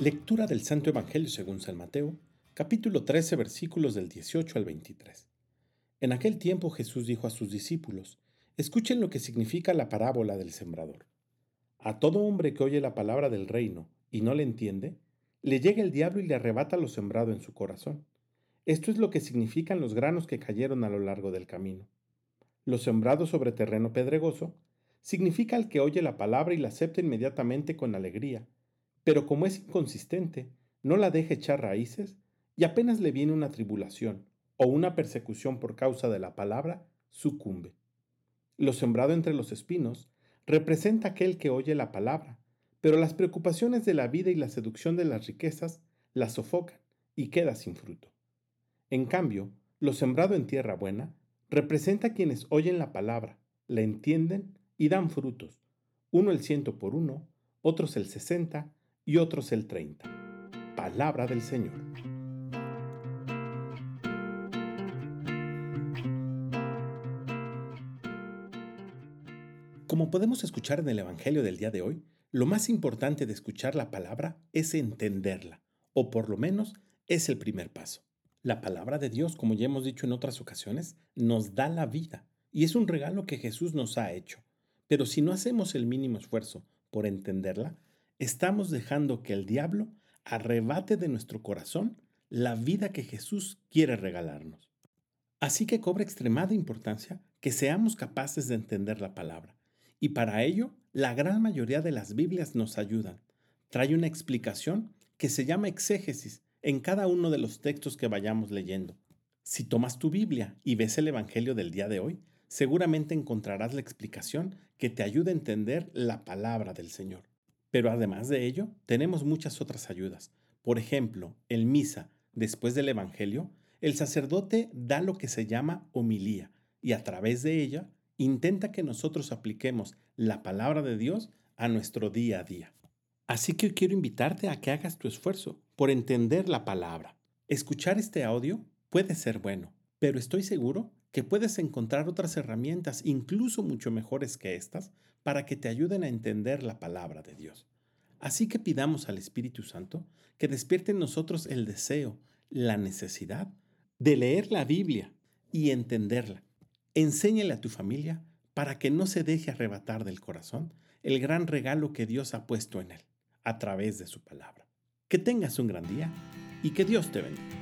Lectura del Santo Evangelio según San Mateo, capítulo 13, versículos del 18 al 23. En aquel tiempo Jesús dijo a sus discípulos, escuchen lo que significa la parábola del sembrador. A todo hombre que oye la palabra del reino y no le entiende, le llega el diablo y le arrebata lo sembrado en su corazón. Esto es lo que significan los granos que cayeron a lo largo del camino. Lo sembrado sobre terreno pedregoso significa el que oye la palabra y la acepta inmediatamente con alegría pero como es inconsistente, no la deja echar raíces y apenas le viene una tribulación o una persecución por causa de la palabra, sucumbe. Lo sembrado entre los espinos representa aquel que oye la palabra, pero las preocupaciones de la vida y la seducción de las riquezas la sofocan y queda sin fruto. En cambio, lo sembrado en tierra buena representa a quienes oyen la palabra, la entienden y dan frutos, uno el ciento por uno, otros el sesenta y otros el 30. Palabra del Señor. Como podemos escuchar en el Evangelio del día de hoy, lo más importante de escuchar la palabra es entenderla, o por lo menos es el primer paso. La palabra de Dios, como ya hemos dicho en otras ocasiones, nos da la vida, y es un regalo que Jesús nos ha hecho. Pero si no hacemos el mínimo esfuerzo por entenderla, estamos dejando que el diablo arrebate de nuestro corazón la vida que Jesús quiere regalarnos. Así que cobra extremada importancia que seamos capaces de entender la palabra. Y para ello, la gran mayoría de las Biblias nos ayudan. Trae una explicación que se llama exégesis en cada uno de los textos que vayamos leyendo. Si tomas tu Biblia y ves el Evangelio del día de hoy, seguramente encontrarás la explicación que te ayuda a entender la palabra del Señor. Pero además de ello, tenemos muchas otras ayudas. Por ejemplo, en misa, después del Evangelio, el sacerdote da lo que se llama homilía y a través de ella intenta que nosotros apliquemos la palabra de Dios a nuestro día a día. Así que quiero invitarte a que hagas tu esfuerzo por entender la palabra. Escuchar este audio puede ser bueno, pero estoy seguro que puedes encontrar otras herramientas, incluso mucho mejores que estas, para que te ayuden a entender la palabra de Dios. Así que pidamos al Espíritu Santo que despierte en nosotros el deseo, la necesidad de leer la Biblia y entenderla. Enséñale a tu familia para que no se deje arrebatar del corazón el gran regalo que Dios ha puesto en él, a través de su palabra. Que tengas un gran día y que Dios te bendiga.